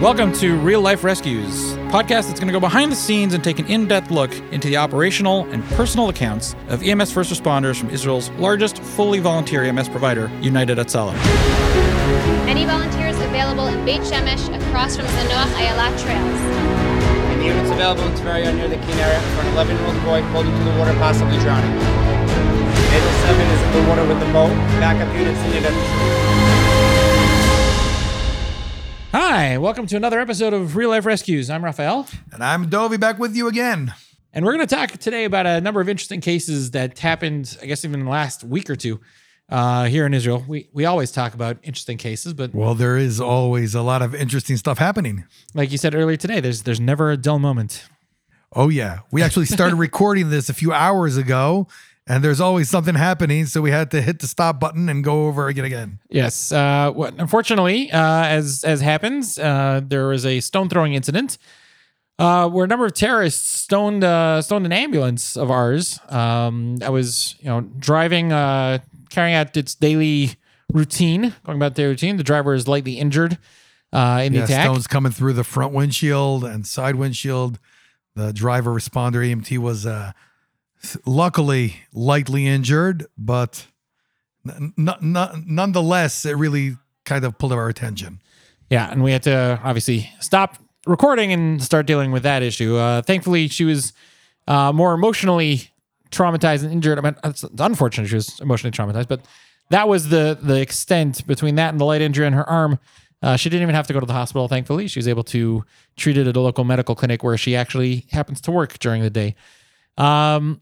Welcome to Real Life Rescues, a podcast that's going to go behind the scenes and take an in depth look into the operational and personal accounts of EMS first responders from Israel's largest fully volunteer EMS provider, United Hatzalah. Any volunteers available in Beit Shemesh across from Zanoach Ayala trails. And units available in Tveria near the Kinneret for an 11 year old boy pulled into the water, possibly drowning. Naval 7 is in the water with the boat. Backup units needed at the shore. Hi, welcome to another episode of Real Life Rescues. I'm Raphael, And I'm Dovey back with you again. and we're going to talk today about a number of interesting cases that happened, I guess, even in the last week or two uh, here in Israel. We, we always talk about interesting cases, but Well, there is always a lot of interesting stuff happening. like you said earlier today, there's there's never a dull moment. Oh, yeah. We actually started recording this a few hours ago, and there's always something happening. So we had to hit the stop button and go over again again. Yes. Uh, what, unfortunately, uh, as as happens, uh, there was a stone throwing incident uh, where a number of terrorists stoned uh, stoned an ambulance of ours. Um, I was, you know, driving, uh, carrying out its daily routine, going about their routine. The driver is lightly injured uh, in the attack. stones coming through the front windshield and side windshield. The driver responder EMT was uh, luckily lightly injured, but n- n- nonetheless, it really kind of pulled our attention. Yeah, and we had to obviously stop recording and start dealing with that issue. Uh, thankfully, she was uh, more emotionally traumatized and injured. I mean, it's unfortunate she was emotionally traumatized, but that was the the extent between that and the light injury on her arm. Uh, she didn't even have to go to the hospital. Thankfully, she was able to treat it at a local medical clinic where she actually happens to work during the day. Um,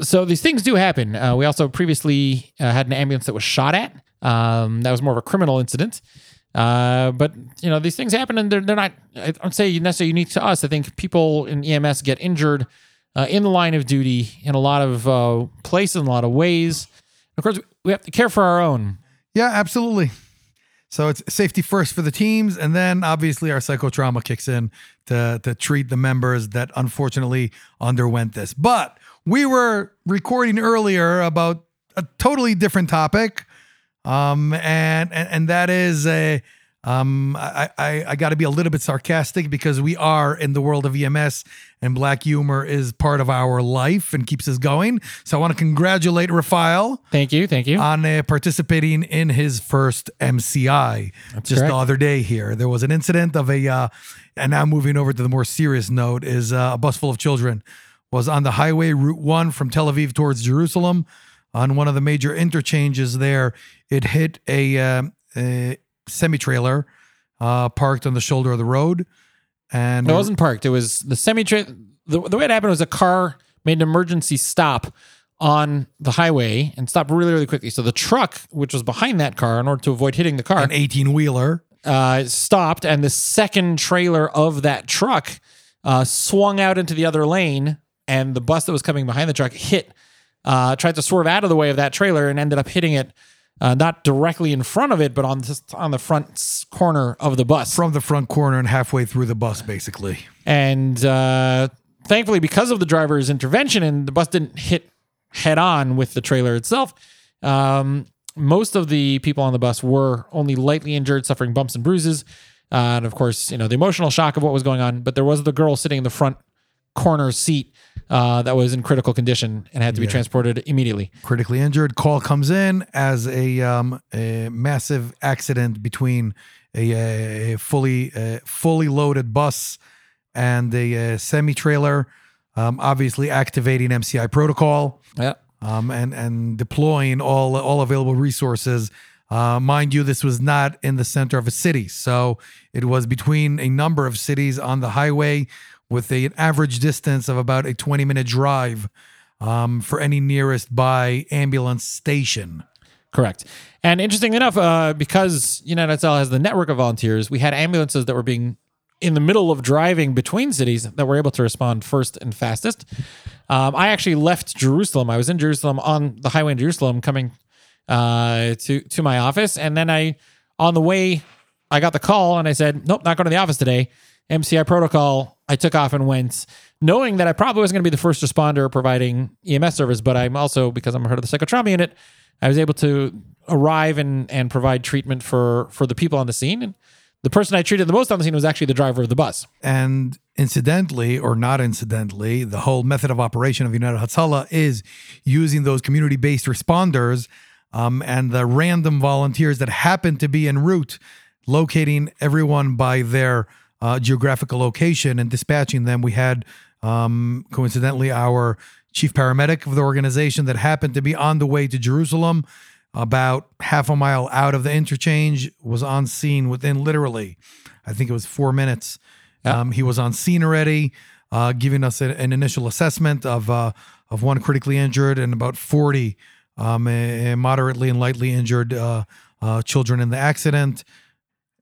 so these things do happen. Uh, we also previously uh, had an ambulance that was shot at. Um, that was more of a criminal incident. Uh, but you know these things happen, and they're they're not. I don't say necessarily unique to us. I think people in EMS get injured uh, in the line of duty in a lot of uh, places, in a lot of ways. Of course, we have to care for our own. Yeah, absolutely. So it's safety first for the teams, and then obviously our psychotrauma kicks in to to treat the members that unfortunately underwent this. But we were recording earlier about a totally different topic, um, and and, and that is a. Um, I, I, I got to be a little bit sarcastic because we are in the world of EMS and black humor is part of our life and keeps us going. So I want to congratulate Rafael Thank you, thank you. on uh, participating in his first MCI just correct. the other day here. There was an incident of a, uh, and now moving over to the more serious note, is uh, a bus full of children was on the highway Route 1 from Tel Aviv towards Jerusalem. On one of the major interchanges there, it hit a, um, a semi trailer uh, parked on the shoulder of the road. And it wasn't parked. It was the semi trailer. The, the way it happened was a car made an emergency stop on the highway and stopped really, really quickly. So the truck, which was behind that car, in order to avoid hitting the car, an 18 wheeler. uh, stopped, and the second trailer of that truck uh, swung out into the other lane, and the bus that was coming behind the truck hit, uh, tried to swerve out of the way of that trailer, and ended up hitting it. Uh, not directly in front of it, but on just on the front corner of the bus. From the front corner and halfway through the bus, basically. And uh, thankfully, because of the driver's intervention and the bus didn't hit head on with the trailer itself, um, most of the people on the bus were only lightly injured, suffering bumps and bruises. Uh, and of course, you know, the emotional shock of what was going on. But there was the girl sitting in the front corner seat uh, that was in critical condition and had to be transported immediately. critically injured. Call comes in as a, um, a massive accident between a, a fully uh, fully loaded bus and a, semi trailer. Um, obviously, activating MCI protocol Yeah. um, and and deploying all all available resources. Uh, mind you, this was not in the center of a city, so it was between a number of cities on the highway, with a, an average distance of about a twenty minute drive um, for any nearest by ambulance station. Correct. And interesting enough, uh, because United Hatzalah has the network of volunteers, we had ambulances that were being in the middle of driving between cities that were able to respond first and fastest. Um, I actually left Jerusalem. I was in Jerusalem on the highway in Jerusalem coming uh, to to my office, and then I on the way I got the call and I said, "Nope, not going to the office today." MCI protocol. I took off and went, knowing that I probably wasn't going to be the first responder providing EMS service, but I'm also because I'm a head of the psychotrauma unit, I was able to arrive and and provide treatment for for the people on the scene. And the person I treated the most on the scene was actually the driver of the bus. And incidentally, or not incidentally, the whole method of operation of United Hatzalah is using those community based responders um, and the random volunteers that happen to be en route, locating everyone by their uh, geographical location and dispatching them. We had, um, coincidentally, our chief paramedic of the organization that happened to be on the way to Jerusalem about half a mile out of the interchange was on scene within literally i think it was four minutes. Um, he was on scene already uh, giving us a- an initial assessment of uh, of one critically injured and about 40 um, eh, moderately and lightly injured uh, uh, children in the accident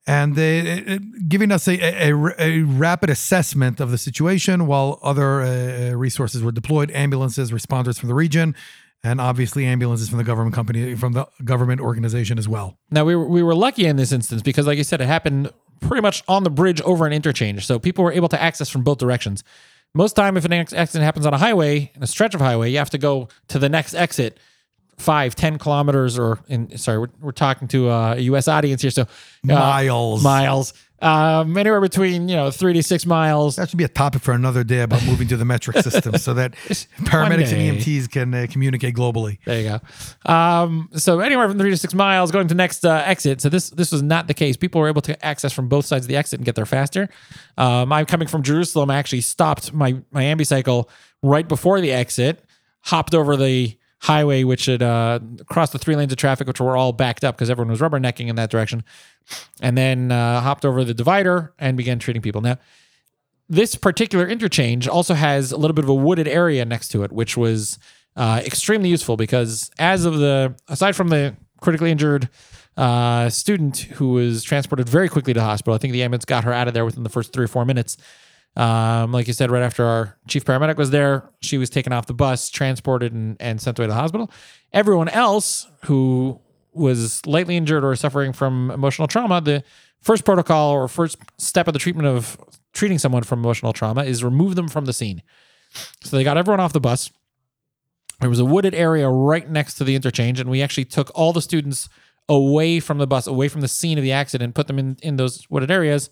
and it- it- eh, eh, giving us a, a, a- a rapid assessment of the situation while other uh, resources were deployed ambulances responders from the region and obviously ambulances from the government company from the government organization as well. Now we were, we were lucky in this instance because, like you said, it happened pretty much on the bridge over an interchange, so people were able to access from both directions. Most time, if an accident happens on a highway, in a stretch of highway, you have to go to the next exit, five, ten kilometers, or in sorry, we're, we're talking to a U.S. audience here, so uh, Miles. miles, um, anywhere between you know three to six miles. that should be a topic for another day about moving to the metric system so that paramedics and EMTs can uh, communicate globally. There you go. Um, so anywhere from three to six miles going to next uh, exit. So this this was not the case. People were able to access from both sides of the exit and get there faster. Um, I'm coming from Jerusalem. I actually stopped my my ambucycle right before the exit, hopped over the highway, which had uh, crossed the three lanes of traffic, which were all backed up because everyone was rubbernecking in that direction, and then uh, hopped over the divider and began treating people. Now this particular interchange also has a little bit of a wooded area next to it, which was uh, extremely useful because as of the aside from the critically injured uh, student who was transported very quickly to the hospital, I think the ambulance got her out of there within the first three or four minutes. Um, like you said, right after our chief paramedic was there, she was taken off the bus, transported, and, and sent away to the hospital. Everyone else who was lightly injured or suffering from emotional trauma, the first protocol or first step of the treatment of treating someone from emotional trauma is remove them from the scene. So they got everyone off the bus. There was a wooded area right next to the interchange, and we actually took all the students away from the bus, away from the scene of the accident, put them in, in those wooded areas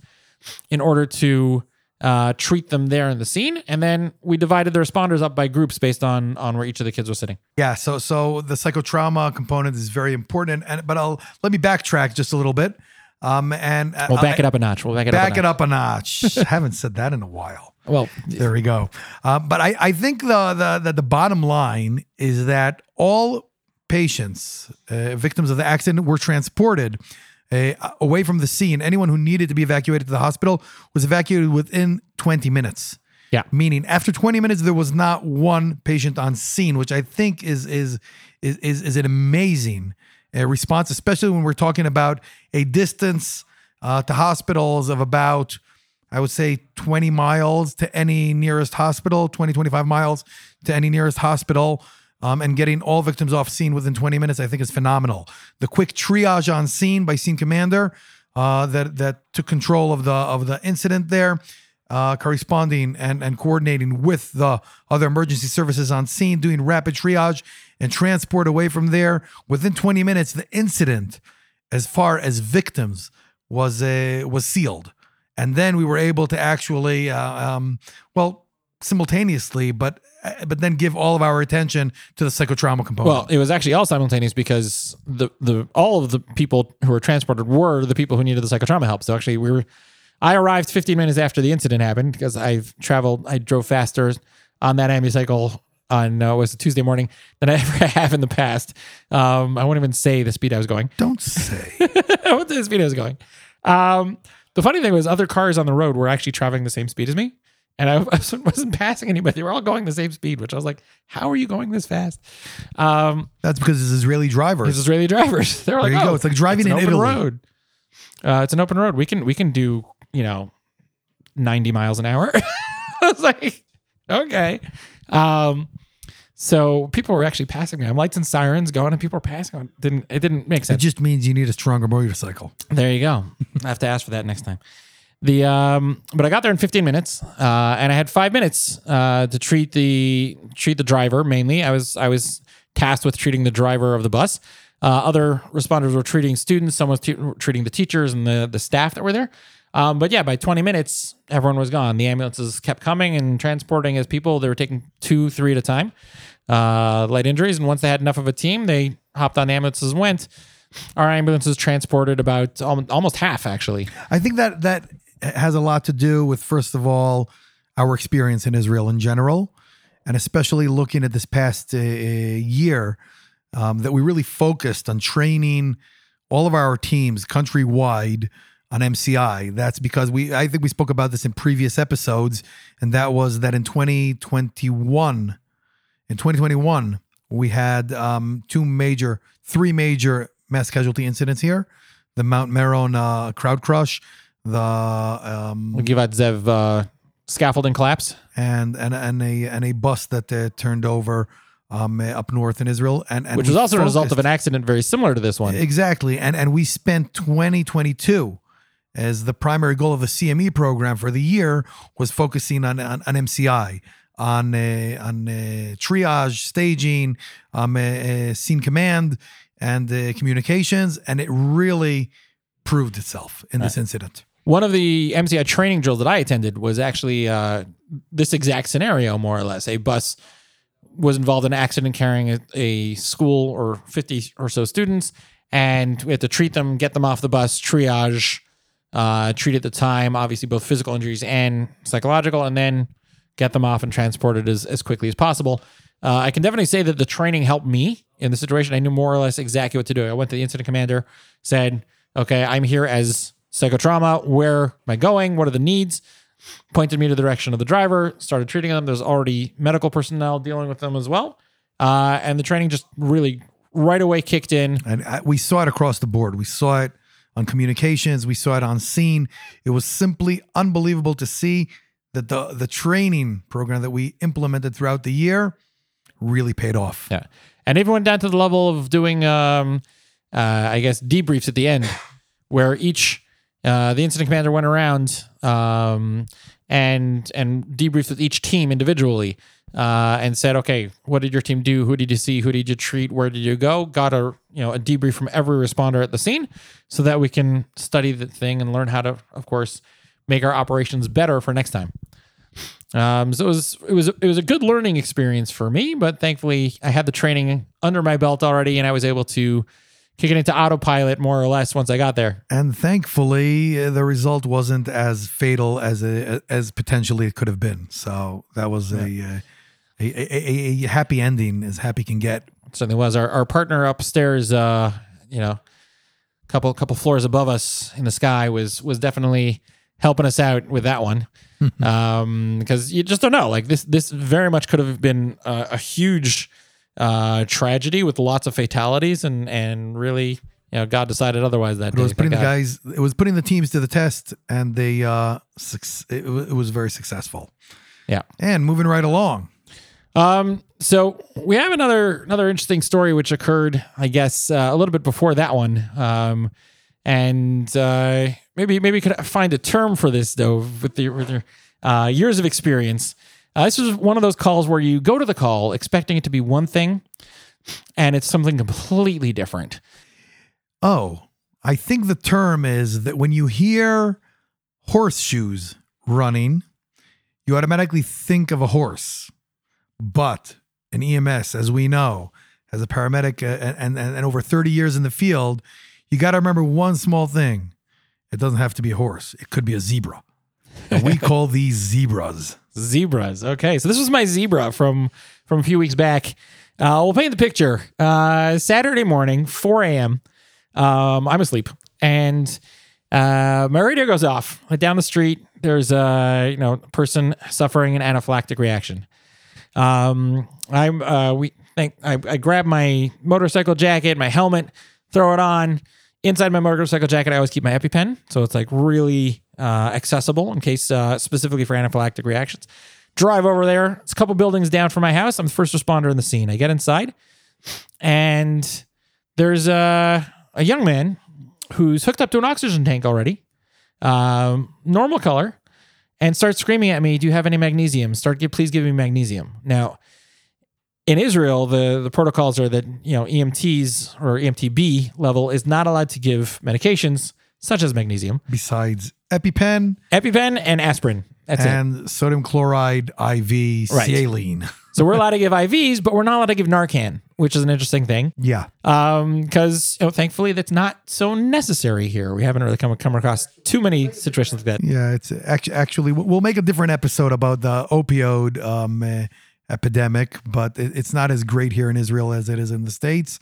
in order to uh, treat them there in the scene. And then we divided the responders up by groups based on on where each of the kids was sitting. Yeah, so so the psychotrauma component is very important, and but I'll let me backtrack just a little bit. Um, and uh, We'll back I- it up a notch. We'll back it back up. a it notch. up a notch. I haven't said that in a while. Well, There we go. Uh, but I, I think the, the the the bottom line is that all patients, uh, victims of the accident, were transported uh, away from the scene. Anyone who needed to be evacuated to the hospital was evacuated within 20 minutes. Yeah. Meaning, after 20 minutes, there was not one patient on scene, which I think is is is is, is an amazing uh, response, especially when we're talking about a distance uh, to hospitals of about I would say 20 miles to any nearest hospital, 20, 25 miles to any nearest hospital, um, and getting all victims off scene within 20 minutes, I think is phenomenal. The quick triage on scene by scene commander uh, that that took control of the of the incident there, uh, corresponding and and coordinating with the other emergency services on scene, doing rapid triage and transport away from there within 20 minutes. The incident, as far as victims, was uh, was sealed and then we were able to actually uh, um, well simultaneously but but then give all of our attention to the psychotrauma component Well, it was actually all simultaneous because the the all of the people who were transported were the people who needed the psychotrauma help. So actually, we were. I arrived 15 minutes after the incident happened because I've traveled. I drove faster on that ambucycle on uh, was a Tuesday morning than I ever have in the past. Um, I won't even say the speed I was going. don't say I won't say the speed I was going. Um, the funny thing was, other cars on the road were actually traveling the same speed as me. And I wasn't passing anybody. They were all going the same speed, which I was like, how are you going this fast? Um, that's because it's israeli drivers It's Israeli drivers. They're like, There you go. "Oh, It's like driving an in open Italy." road. Uh, it's an open road. We can we can do you know ninety miles an hour. I was like, okay. Um, so people were actually passing me. I'm lights and sirens going, and people are passing. On. Didn't it didn't make sense? it sense? just means you need a stronger motorcycle There you go. I have to ask for that next time. The um, but I got there in 15 minutes, uh, and I had five minutes uh, to treat the treat the driver mainly. I was I was tasked with treating the driver of the bus. Uh, other responders were treating students. Some was treating the teachers and the the staff that were there. Um, but yeah, by 20 minutes, everyone was gone. The ambulances kept coming and transporting as people. They were taking two, three at a time, uh, light injuries. And once they had enough of a team, they hopped on the ambulances and went. Our ambulances transported about almost half, actually. I think that that has a lot to do with first of all our experience in Israel in general, and especially looking at this past uh, year um, that we really focused on training all of our teams countrywide on MCI. That's because we I think we spoke about this in previous episodes, and that was that in 2021, in 2021 we had um, two major, three major mass casualty incidents here: the Mount Meron uh, crowd crush, the um, Givat Zev uh, scaffolding collapse. and and and a and a bus that uh, turned over um, uh, up north in Israel, and, and which was also a result of an accident very similar to this one. Exactly. And and we spent 2022 as the primary goal of the CME program for the year was focusing on on, on MCI, on uh, on uh, triage, staging, um, uh, scene command, and communications, and it really proved itself in this incident. One of the MCI training drills that I attended was actually uh, this exact scenario, more or less. A bus was involved in an accident carrying a, a school or 50 or so students, and we had to treat them, get them off the bus, triage, uh, treat at the time, obviously both physical injuries and psychological, and then get them off and transported as, as quickly as possible. Uh, I can definitely say that the training helped me in the situation. I knew more or less exactly what to do. I went to the incident commander, said, okay, I'm here as psychotrauma. Where am I going? What are the needs? Pointed me to the direction of the driver, started treating them. There's already medical personnel dealing with them as well. Uh, and the training just really right away kicked in. And I, we saw it across the board. We saw it on communications. We saw it on scene. It was simply unbelievable to see that the the training program that we implemented throughout the year really paid off. Yeah. And even went down to the level of doing, um, uh, I guess, debriefs at the end, where each uh, the incident commander went around um, and and debriefed with each team individually uh, and said, okay, what did your team do? Who did you see? Who did you treat? Where did you go? Got a you know a debrief from every responder at the scene, so that we can study the thing and learn how to, of course, make our operations better for next time. Um, so it was it was it was a good learning experience for me, but thankfully I had the training under my belt already, and I was able to kick it into autopilot more or less once I got there. And thankfully, uh, the result wasn't as fatal as a, as potentially it could have been. So that was a, uh, a, a, a a happy ending as happy can get. It certainly was. Our our partner upstairs, uh, you know, couple couple floors above us in the sky was was definitely helping us out with that one. um, because you just don't know. Like this this very much could have been a, a huge uh tragedy with lots of fatalities and and really you know God decided otherwise that But day. it was putting the guys. It was putting the teams to the test, and they uh, it, it was very successful. Yeah. And moving right along. Um, so we have another another interesting story which occurred, I guess, uh, a little bit before that one. Um, and uh, maybe maybe you could find a term for this though with the with your uh, years of experience. Uh, this was one of those calls where you go to the call expecting it to be one thing, and it's something completely different. Oh, I think the term is that when you hear horseshoes running, you automatically think of a horse. But an EMS, as we know, as a paramedic uh, and, and, and over 30 years in the field, you got to remember one small thing. It doesn't have to be a horse, it could be a zebra. And we call these zebras. Zebras. Okay, so this was my zebra from from a few weeks back. Uh, we'll paint the picture. Uh, Saturday morning, 4 a.m. Um, I'm asleep, and uh, my radio goes off. Down the street, there's a you know person suffering an anaphylactic reaction. Um, I'm uh, we think I, I grab my motorcycle jacket, my helmet, throw it on. Inside my motorcycle jacket, I always keep my EpiPen, so it's like really uh, accessible in case uh, specifically for anaphylactic reactions. Drive over there. It's a couple buildings down from my house. I'm the first responder in the scene. I get inside, and there's a a young man who's hooked up to an oxygen tank already, um, normal color, and starts screaming at me, "Do you have any magnesium? Start, give, please give me magnesium." Now, in Israel, the the protocols are that you know EMTs or EMTB level is not allowed to give medications such as magnesium, Besides EpiPen EpiPen, and aspirin. That's it. and sodium chloride IV Right. saline. So we're allowed to give IVs, but we're not allowed to give Narcan, which is an interesting thing. Yeah. Um, because you know, thankfully that's not so necessary here. We haven't really come come across too many situations like that. Yeah, it's actually actually we'll make a different episode about the opioid um, uh, epidemic, but it, it's not as great here in Israel as it is in the states.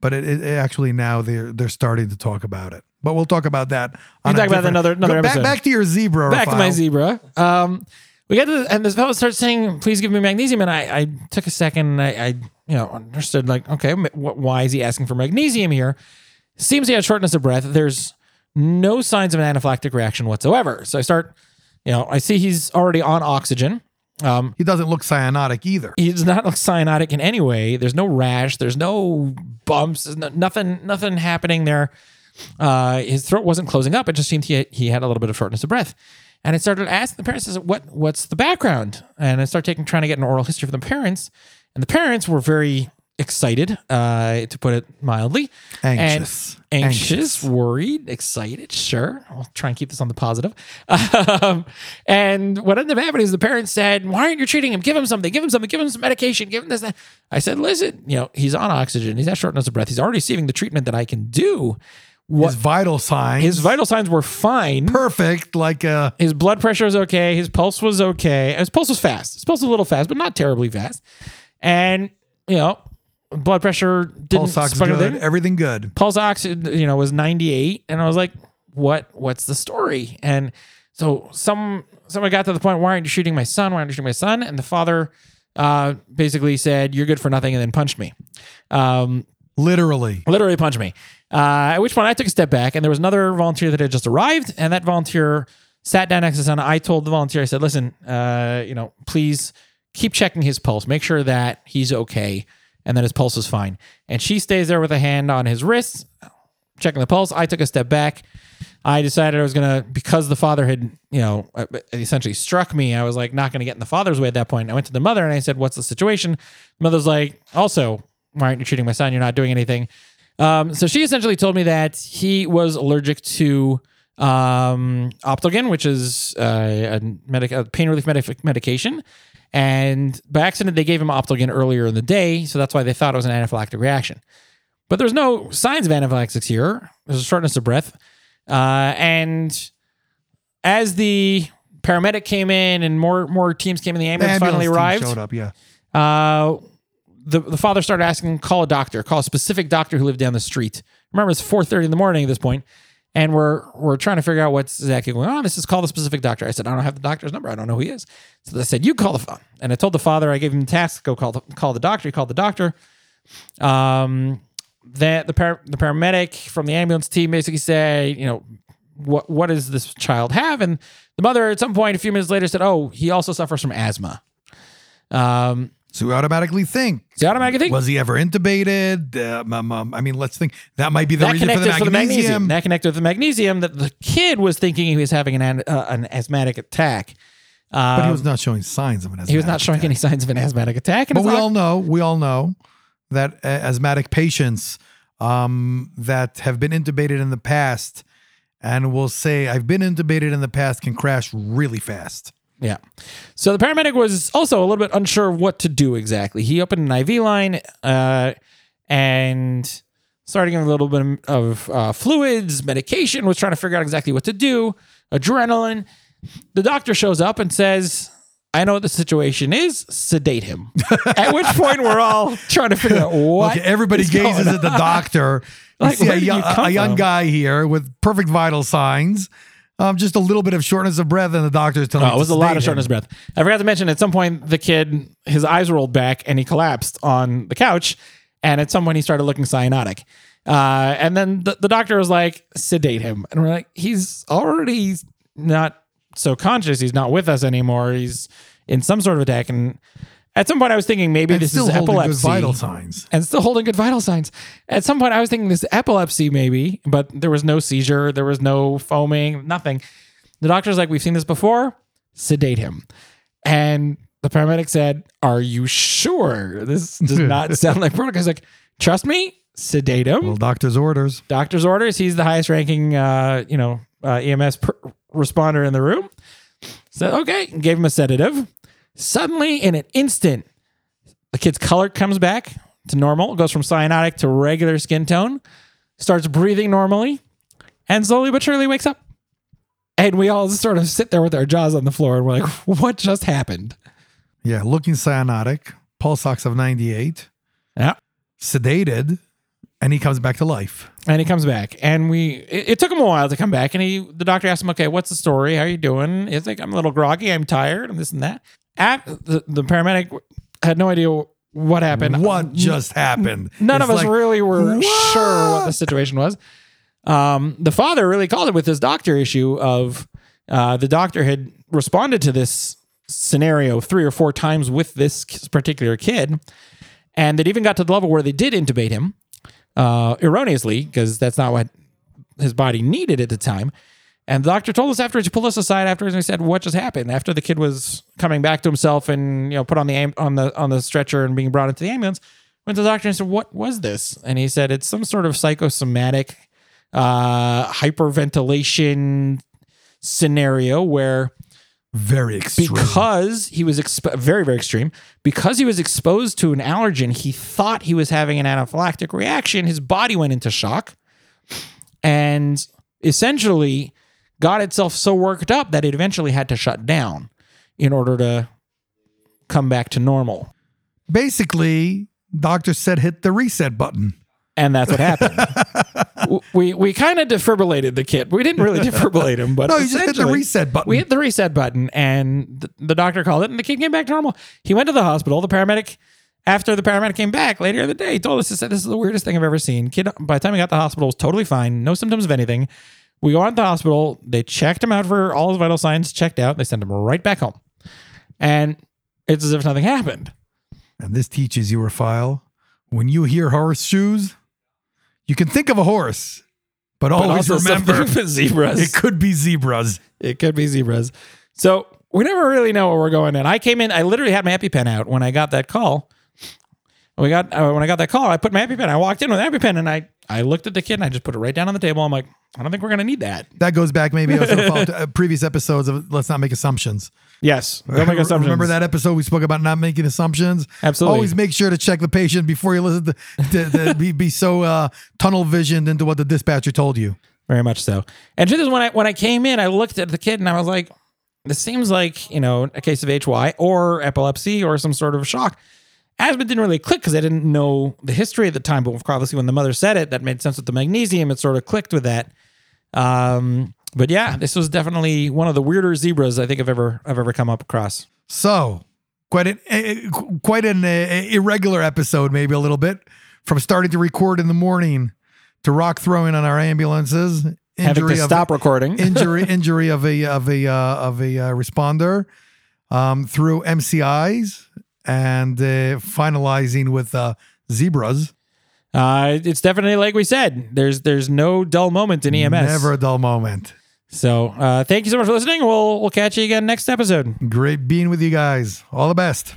But it, it, actually now they're they're starting to talk about it. But we'll talk about that. We'll talk about another- another back, episode. back to your zebra. Back to my zebra. Um, we get to and this fellow starts saying, "Please give me magnesium," and I, I took a second. And I, I, you know, understood like, okay, wh- why is he asking for magnesium here? Seems he had shortness of breath. There's no signs of an anaphylactic reaction whatsoever. So I start, you know, I see he's already on oxygen. Um, He doesn't look cyanotic either. he's not like cyanotic in any way. There's no rash. There's no bumps. There's no, nothing. Nothing happening there. Uh, his throat wasn't closing up. It just seemed he he had a little bit of shortness of breath. And I started asking the parents, "What what's the background?" And I started taking trying to get an oral history from the parents. And the parents were very excited, uh, to put it mildly, Anxious. and anxious, Anxious. worried, excited. Sure, I'll try and keep this on the positive. Um, and what ended up happening is the parents said, "Why aren't you treating him? Give him something. Give him something. Give him some medication. Give him this." That. I said, "Listen, you know, he's on oxygen. He's had shortness of breath. He's already receiving the treatment that I can do. What His vital signs. his vital signs were fine. perfect. Like uh, His blood pressure was okay. His pulse was okay. His pulse was fast. His pulse was a little fast, but not terribly fast. And you know, blood pressure didn't pulse ox good. Everything good. Pulse ox, you know, was 98. And I was like, what, what's the story? And so some, someone got to the point, why aren't you shooting my son? Why aren't you shooting my son? And the father, uh, basically said, you're good for nothing. And then punched me. Um, Literally. literally punched me. Uh, at which point I took a step back, and there was another volunteer that had just arrived, and that volunteer sat down next to son. I told the volunteer, I said, "Listen, uh, you know, please keep checking his pulse. Make sure that he's okay, and that his pulse is fine." And she stays there with a hand on his wrist, checking the pulse. I took a step back. I decided I was gonna because the father had, you know, uh, essentially struck me. I was like not gonna get in the father's way at that point. I went to the mother and I said, "What's the situation?" The mother's like, "Also, why aren't you treating my son? You're not doing anything." Um, so she essentially told me that he was allergic to um, Optalgin, which is uh, a, medic- a pain relief medic- medication. And by accident, they gave him Optalgin earlier in the day. So that's why they thought it was an anaphylactic reaction. But there's no signs of anaphylaxis here. There's a shortness of breath. Uh, and as the paramedic came in and more more teams came in, the The ambulance, finally arrived Showed up. Yeah. uh, the the father started asking, call a doctor, call a specific doctor who lived down the street. Remember, it's four thirty in the morning at this point, and we're we're trying to figure out what's exactly going on. This is call the specific doctor. I said, I don't have the doctor's number. I don't know who he is. So they said, you call the phone. And I told the father, I gave him the task, to go call the call the doctor. He called the doctor. Um, that the par- the paramedic from the ambulance team basically say, you know, what what does this child have? And the mother at some point, a few minutes later, said, oh, he also suffers from asthma. Um, So we automatically think. so automatically think Was he ever intubated? Uh, um, um, I mean, let's think. That might be the that reason for the for the magnesium. That connected with the magnesium. That the kid was thinking he was having an an, uh, an asthmatic attack. Um, but he was not showing signs of an he was not showing attack. any signs of an asthmatic attack. And But we all know, we all know that uh, asthmatic patients um, that have been intubated in the past and will say, I've been intubated in the past, can crash really fast. Yeah. So the paramedic was also a little bit unsure what to do exactly. He opened an IV line uh, and starting a little bit of uh, fluids, medication, was trying to figure out exactly what to do, adrenaline. The doctor shows up and says, I know what the situation is, sedate him. At which point we're all trying to figure out what. Okay, everybody gazes at the doctor. You Like, see a, you come a young guy here with perfect vital signs, um, just a little bit of shortness of breath, and the doctor's telling Oh, it was a lot of shortness of breath. I forgot to mention at some point the kid his eyes rolled back and he collapsed on the couch, and at some point he started looking cyanotic. Uh, and then the, the doctor was like, sedate him, and we're like, he's already not so conscious. He's not with us anymore. He's in some sort of attack. And at some point I was thinking maybe And this is epilepsy vital signs. and still holding good vital signs. At some point, I was thinking this epilepsy, maybe, but there was no seizure, there was no foaming, nothing. The doctor's like, We've seen this before, sedate him. And the paramedic said, Are you sure? This does not sound like protocol. He's like, Trust me, sedate him. Well, doctor's orders. Doctor's orders. He's the highest ranking, uh, you know, uh, EMS per- responder in the room. So, okay, gave him a sedative. Suddenly, in an instant, the kid's color comes back to normal, goes from cyanotic to regular skin tone, starts breathing normally, and slowly but surely wakes up. And we all sort of sit there with our jaws on the floor and we're like, what just happened? Yeah, looking cyanotic, pulse ox of 98, Yeah. sedated, and he comes back to life. And he comes back, and we. It, it took him a while to come back, and he. The doctor asked him, "Okay, what's the story? How are you doing?" He's like, "I'm a little groggy. I'm tired. and this and that." At the, the paramedic had no idea what happened. What just happened? None It's of us like, really were "What?" sure what the situation was. Um, the father really called it with his doctor issue of uh, the doctor had responded to this scenario three or four times with this particular kid, and it even got to the level where they did intubate him uh, erroneously because that's not what his body needed at the time. And the doctor told us afterwards, he pulled us aside afterwards and he said, "What just happened?" After the kid was coming back to himself and you know put on the am- on the on the stretcher and being brought into the ambulance, went to the doctor and said, "What was this?" And he said, "It's some sort of psychosomatic uh, hyperventilation scenario where Very extreme. because he was exp- very very extreme because he was exposed to an allergen he thought he was having an anaphylactic reaction his body went into shock and essentially got itself so worked up that it eventually had to shut down in order to come back to normal Basically, doctor said hit the reset button. and that's what happened we we kind of defibrillated the kid we didn't really defibrillate him but No, you just hit the reset button. We hit the reset button, and the, the doctor called it, and the kid came back to normal. He went to the hospital. The paramedic, after the paramedic came back later in the day, he told us, he said, This is the weirdest thing I've ever seen. Kid, by the time he got to the hospital, was totally fine, no symptoms of anything. We go out to the hospital. They checked him out for all his vital signs, checked out. They sent him right back home. And it's as if nothing happened. And this teaches you, Rafael, when you hear horseshoes, you can think of a horse, but, But always also remember zebras. it could be zebras. It could be zebras. So we never really know where we're going. And I came in, I literally had my EpiPen out when I got that call. We got uh, when I got that call, I put my EpiPen. I walked in with EpiPen and I I looked at the kid and I just put it right down on the table. I'm like, I don't think we're gonna need that. That goes back maybe also to to, uh, previous episodes of Let's Not Make Assumptions. Yes, don't make assumptions. Remember that episode we spoke about not making assumptions? Absolutely. Always make sure to check the patient before you listen to, to, to be, be so uh, tunnel visioned into what the dispatcher told you. Very much so. And truth is, when I when I came in, I looked at the kid and I was like, "This seems like you know a case of HY or epilepsy or some sort of shock." Asthma didn't really click because I didn't know the history at the time. But obviously, when the mother said it, that made sense with the magnesium. It sort of clicked with that. Um, but yeah, this was definitely one of the weirder zebras I think I've ever I've ever come up across. So, quite an eh, quite an uh, irregular episode, maybe a little bit, from starting to record in the morning to rock throwing on our ambulances, Having injury to of stop recording. injury injury of a of a uh, of a uh, responder um, through MCIs and uh, finalizing with uh, zebras. Uh, it's definitely like we said. There's there's no dull moment in EMS. Never a dull moment. So uh, thank you so much for listening. We'll we'll catch you again next episode. Great being with you guys. All the best.